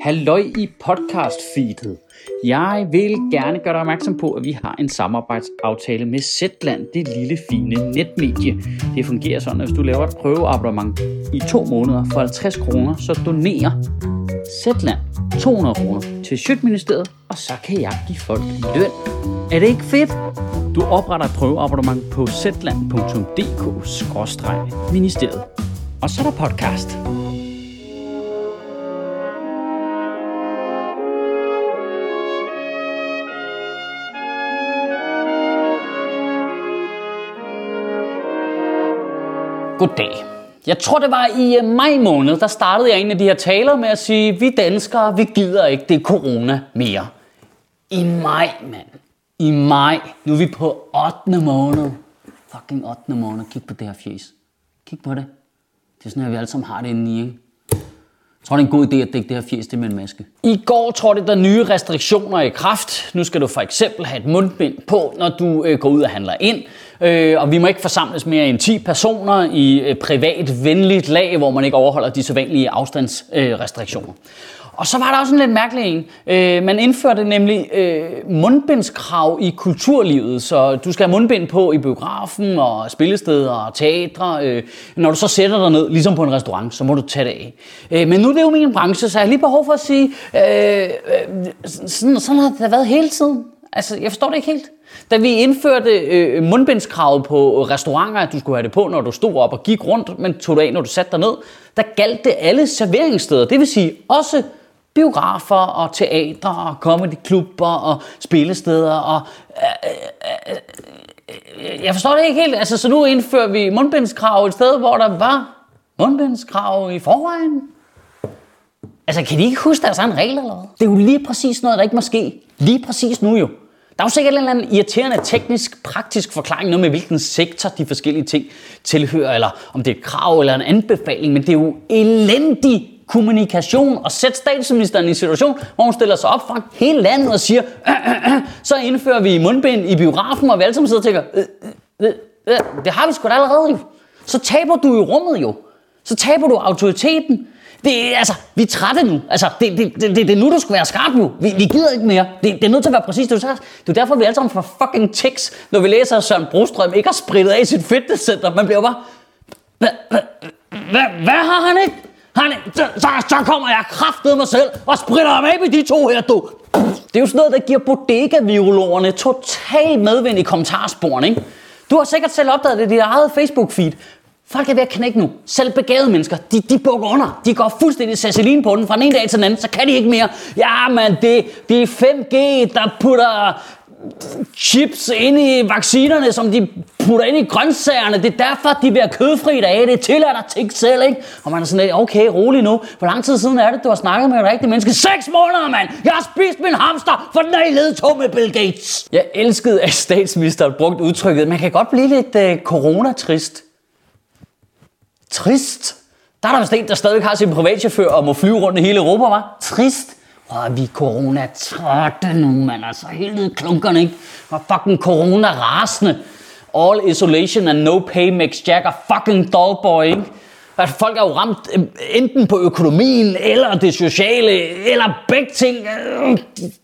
Halløj i podcast-feedet. Jeg vil gerne gøre dig opmærksom på, at vi har en samarbejdsaftale med Zetland, det lille fine netmedie. Det fungerer sådan, at hvis du laver et prøveabonnement i to måneder for 50 kroner, så donerer Zetland 200 kroner til Sjøtministeriet, og så kan jeg give folk løn. Er det ikke fedt? Du opretter et prøveabonnement på zetland.dk-ministeriet. Og så er der podcast. Goddag. Jeg tror, det var i øh, maj måned, der startede jeg en af de her taler med at sige, vi danskere, vi gider ikke det corona mere. I maj, mand. I maj. Nu er vi på 8. måned. Fucking 8. måned. Kig på det her fjes. Kig på det. Det er sådan her, vi alle sammen har det inde i, ikke? Jeg tror, det er en god idé at dække det her fjes det med en maske. I går trådte der nye restriktioner i kraft. Nu skal du for eksempel have et mundbind på, når du øh, går ud og handler ind. Øh, og vi må ikke forsamles mere end 10 personer i øh, privat venligt lag, hvor man ikke overholder de sædvanlige afstandsrestriktioner. Øh, og så var der også en lidt mærkelig en. Øh, man indførte nemlig øh, mundbindskrav i kulturlivet, så du skal have mundbind på i biografen og spillesteder og teatre. Øh, når du så sætter dig ned, ligesom på en restaurant, så må du tage det af. Øh, men nu er det jo min branche, så jeg har lige behov for at sige, øh, øh sådan, sådan har det været hele tiden. Altså, jeg forstår det ikke helt. Da vi indførte øh, mundbindskravet på restauranter, at du skulle have det på, når du stod op og gik rundt, men tog det af, når du satte dig ned, der galt det alle serveringssteder. Det vil sige også biografer og teatre og comedyklubber og spillesteder og... Øh, øh, øh, øh, jeg forstår det ikke helt. Altså, så nu indfører vi mundbindskrav et sted, hvor der var mundbindskrav i forvejen. Altså, kan de ikke huske deres egen regler eller hvad? Det er jo lige præcis noget, der ikke må ske. Lige præcis nu jo. Der er jo sikkert en eller anden irriterende teknisk, praktisk forklaring, noget med hvilken sektor de forskellige ting tilhører, eller om det er et krav eller en anbefaling, men det er jo elendig kommunikation og sætte statsministeren i en situation, hvor hun stiller sig op fra hele landet og siger, øh, øh, øh, øh, så indfører vi mundbind i biografen, og vi alle sammen sidder og tænker, øh, øh, øh, øh det har vi sgu da allerede jo. Så taber du jo rummet jo. Så taber du autoriteten. Det altså, vi er trætte nu. Altså, det, det, det, det, det er nu, du skal være skarp nu. Vi, vi gider ikke mere. Det, det er nødt til at være præcis det, du Det er derfor, vi alle sammen får fucking tics, når vi læser, at Søren Brostrøm ikke har spritet af sit fitnesscenter. Man bliver bare... Hvad, hvad, hvad har han ikke? Han, så, så, så kommer jeg kraftet mig selv og spritter ham af med de to her, du. Det er jo sådan noget, der giver bodega-virologerne total medvind i kommentarsporene, ikke? Du har sikkert selv opdaget det i dit eget Facebook-feed. Folk er ved at knække nu. Selv begavede mennesker, de, de bukker under. De går fuldstændig sasselin på den fra den ene dag til den anden, så kan de ikke mere. Ja, men det, det er 5G, der putter chips ind i vaccinerne, som de putter ind i grøntsagerne. Det er derfor, de bliver kødfri dag. Det er tilladt at tænke selv, ikke? Og man er sådan lidt, okay, rolig nu. Hvor lang tid siden er det, du har snakket med et rigtigt menneske? 6 måneder, mand! Jeg har spist min hamster, for den er i ledetog med Bill Gates. Jeg elskede, at statsministeren brugte udtrykket, man kan godt blive lidt øh, coronatrist. Trist? Der er der vist en, der stadig har sin privatchauffør og må flyve rundt i hele Europa, var? Trist? Åh, vi er corona trætte nu, mand. Altså, hele klunkerne, ikke? Og fucking corona rasende. All isolation and no pay makes Jack a fucking dull boy, ikke? At folk er jo ramt øh, enten på økonomien, eller det sociale, eller begge ting.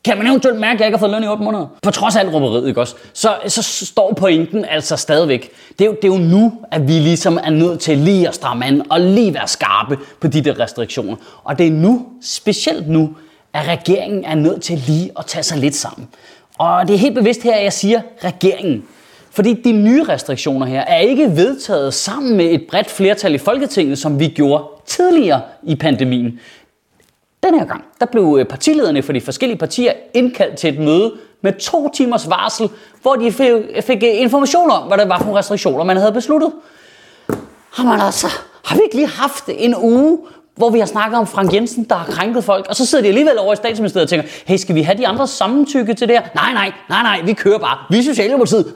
Kan man eventuelt mærke, at jeg ikke har fået løn i 8 måneder? På trods af alt råberiet, ikke også? Så, så står pointen altså stadigvæk. Det er, jo, det er jo nu, at vi ligesom er nødt til lige at stramme an, og lige være skarpe på de der restriktioner. Og det er nu, specielt nu, at regeringen er nødt til lige at tage sig lidt sammen. Og det er helt bevidst her, at jeg siger regeringen. Fordi de nye restriktioner her er ikke vedtaget sammen med et bredt flertal i Folketinget, som vi gjorde tidligere i pandemien. Den her gang, der blev øh, partilederne for de forskellige partier indkaldt til et møde med to timers varsel, hvor de fik øh, information om, hvad det var for restriktioner, man havde besluttet. Jamen altså, har vi ikke lige haft en uge, hvor vi har snakket om Frank Jensen, der har krænket folk, og så sidder de alligevel over i statsministeriet og tænker, hey, skal vi have de andre samtykke til det her? Nej, nej, nej, nej, vi kører bare. Vi er Socialdemokratiet.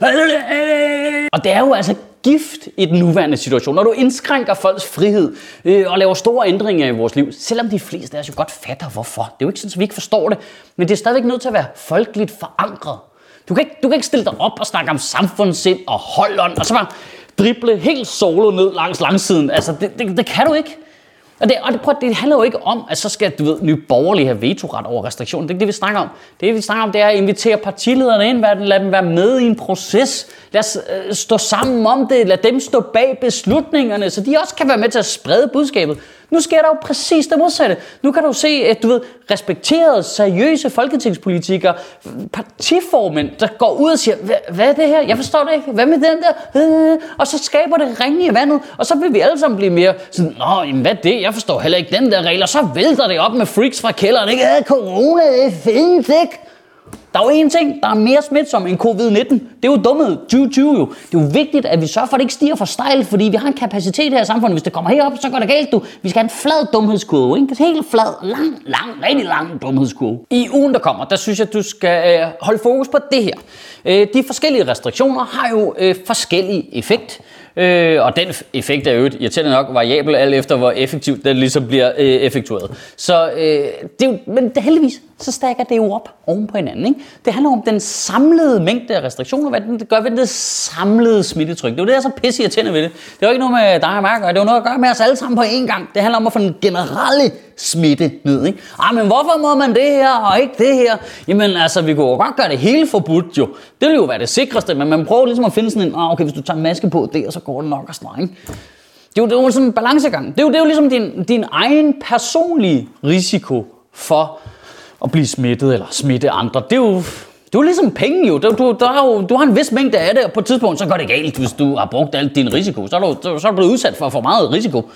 Og det er jo altså gift i den nuværende situation, når du indskrænker folks frihed øh, og laver store ændringer i vores liv, selvom de fleste af os jo godt fatter hvorfor. Det er jo ikke sådan, at vi ikke forstår det, men det er stadigvæk nødt til at være folkeligt forankret. Du kan ikke, du kan ikke stille dig op og snakke om samfundssind og holdånd, og så bare drible helt solo ned langs langsiden. Altså, det, det, det kan du ikke. Og det, og det, prøv, det handler jo ikke om, at så skal du ved, nye borgerlige have vetoret over restriktioner. Det er ikke det, vi snakker om. Det, vi snakker om, det er at invitere partilederne ind, lad dem være med i en proces. Lad os øh, stå sammen om det. Lad dem stå bag beslutningerne, så de også kan være med til at sprede budskabet. Nu sker der jo præcis det modsatte. Nu kan du se, at du ved, respekterede, seriøse folketingspolitikere, partiformænd, der går ud og siger, hvad er det her? Jeg forstår det ikke. Hvad med den der? Og så skaber det ringe i vandet, og så vil vi alle sammen blive mere sådan, nå, jamen, hvad er det? Jeg forstår heller ikke den der regel, og så vælter det op med freaks fra kælderen, ikke? Ja, corona, det findes ikke. Der er jo en ting, der er mere smitsom end covid-19. Det er jo dummet 2020 jo. Det er jo vigtigt, at vi sørger for, at det ikke stiger for stejlt, fordi vi har en kapacitet her i samfundet. Hvis det kommer herop, så går det galt, du. Vi skal have en flad dumhedskurve, ikke? Helt flad, lang, lang, rigtig lang dumhedskurve. I ugen, der kommer, der synes jeg, at du skal øh, holde fokus på det her. Øh, de forskellige restriktioner har jo øh, forskellig effekt. Øh, og den effekt er jo irriterende nok variabel, alt efter hvor effektivt den ligesom bliver øh, effektueret. Så øh, det er jo, men det, heldigvis, så stakker det jo op oven på hinanden. Ikke? Det handler om den samlede mængde af restriktioner, hvad det gør ved det samlede smittetryk. Det er jo det, der er så pisse irriterende ved det. Det er jo ikke noget med dig og mig, det er jo noget at gøre med os alle sammen på én gang. Det handler om at få den generelle smitte ned. Ikke? Ah, men hvorfor må man det her og ikke det her? Jamen altså, vi kunne jo godt gøre det hele forbudt jo. Det ville jo være det sikreste, men man prøver ligesom at finde sådan en, ah, okay, hvis du tager en maske på det, så går det nok og sådan ikke? Det er, jo, det er jo sådan en balancegang. Det er jo, det er jo ligesom din, din egen personlige risiko for at blive smittet eller smitte andre. Det er jo, det er jo ligesom penge jo. Du, du, der er jo. du har en vis mængde af det, og på et tidspunkt så går det galt, hvis du har brugt alt din risiko. Så er du, så er du blevet udsat for for meget risiko.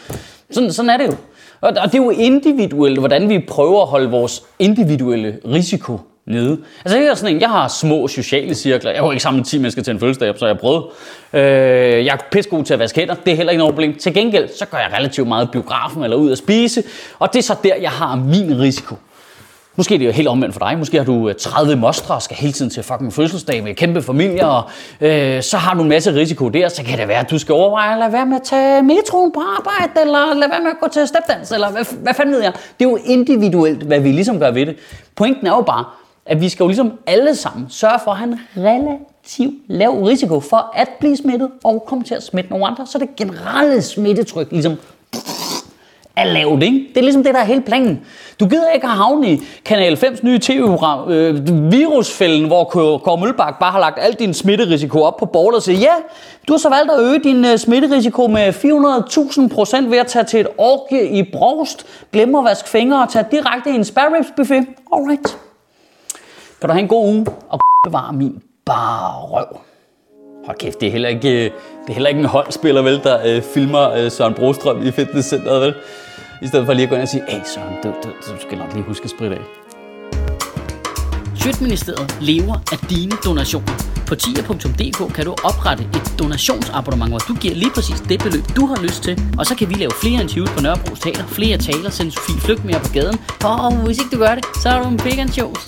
Sådan, sådan er det jo. Og det er jo individuelt, hvordan vi prøver at holde vores individuelle risiko nede. Altså jeg er sådan en, jeg har små sociale cirkler. Jeg har ikke samlet 10 mennesker til en fødselsdag, så jeg prøvet. Øh, jeg er pissegod til at vaske hænder. Det er heller ikke noget problem. Til gengæld, så gør jeg relativt meget biografen eller ud at spise. Og det er så der, jeg har min risiko. Måske er det jo helt omvendt for dig. Måske har du øh, 30 mostre og skal hele tiden til fucking fødselsdag med kæmpe familier. Og, øh, så har du en masse risiko der. Så kan det være, at du skal overveje at lade være med at tage metroen på arbejde, eller lade være med at gå til stepdans, eller hvad, hvad fanden ved jeg. Det er jo individuelt, hvad vi ligesom gør ved det. Pointen er jo bare, at vi skal jo ligesom alle sammen sørge for at have en relativt lav risiko for at blive smittet og komme til at smitte nogle andre, så det generelle smittetryk ligesom er lavt, ikke? Det er ligesom det, der er hele planen. Du gider ikke at havne i Kanal 5's nye tv-program, øh, virusfælden, hvor Kåre Mølbak bare har lagt al din smitterisiko op på bordet og siger, ja, du har så valgt at øge din øh, smitterisiko med 400.000 procent ved at tage til et orgie i Brost, glemme at vaske fingre og tage direkte i en spareribs buffet. Alright. Kan du have en god uge og bevare min bare røv. Hold kæft, det er heller ikke, øh, det er heller ikke en holdspiller, vel, der øh, filmer øh, Søren Brostrøm i fitnesscenteret, vel? I stedet for lige at gå ind og sige, hey Søren, du, du, du skal nok lige huske at spritte af. Sjøtministeriet lever af dine donationer. På tier.dk kan du oprette et donationsabonnement, hvor du giver lige præcis det beløb, du har lyst til. Og så kan vi lave flere interviews på Nørrebro Teater, flere taler, sende Sofie Flygt mere på gaden. Og hvis ikke du gør det, så er du en big and shows.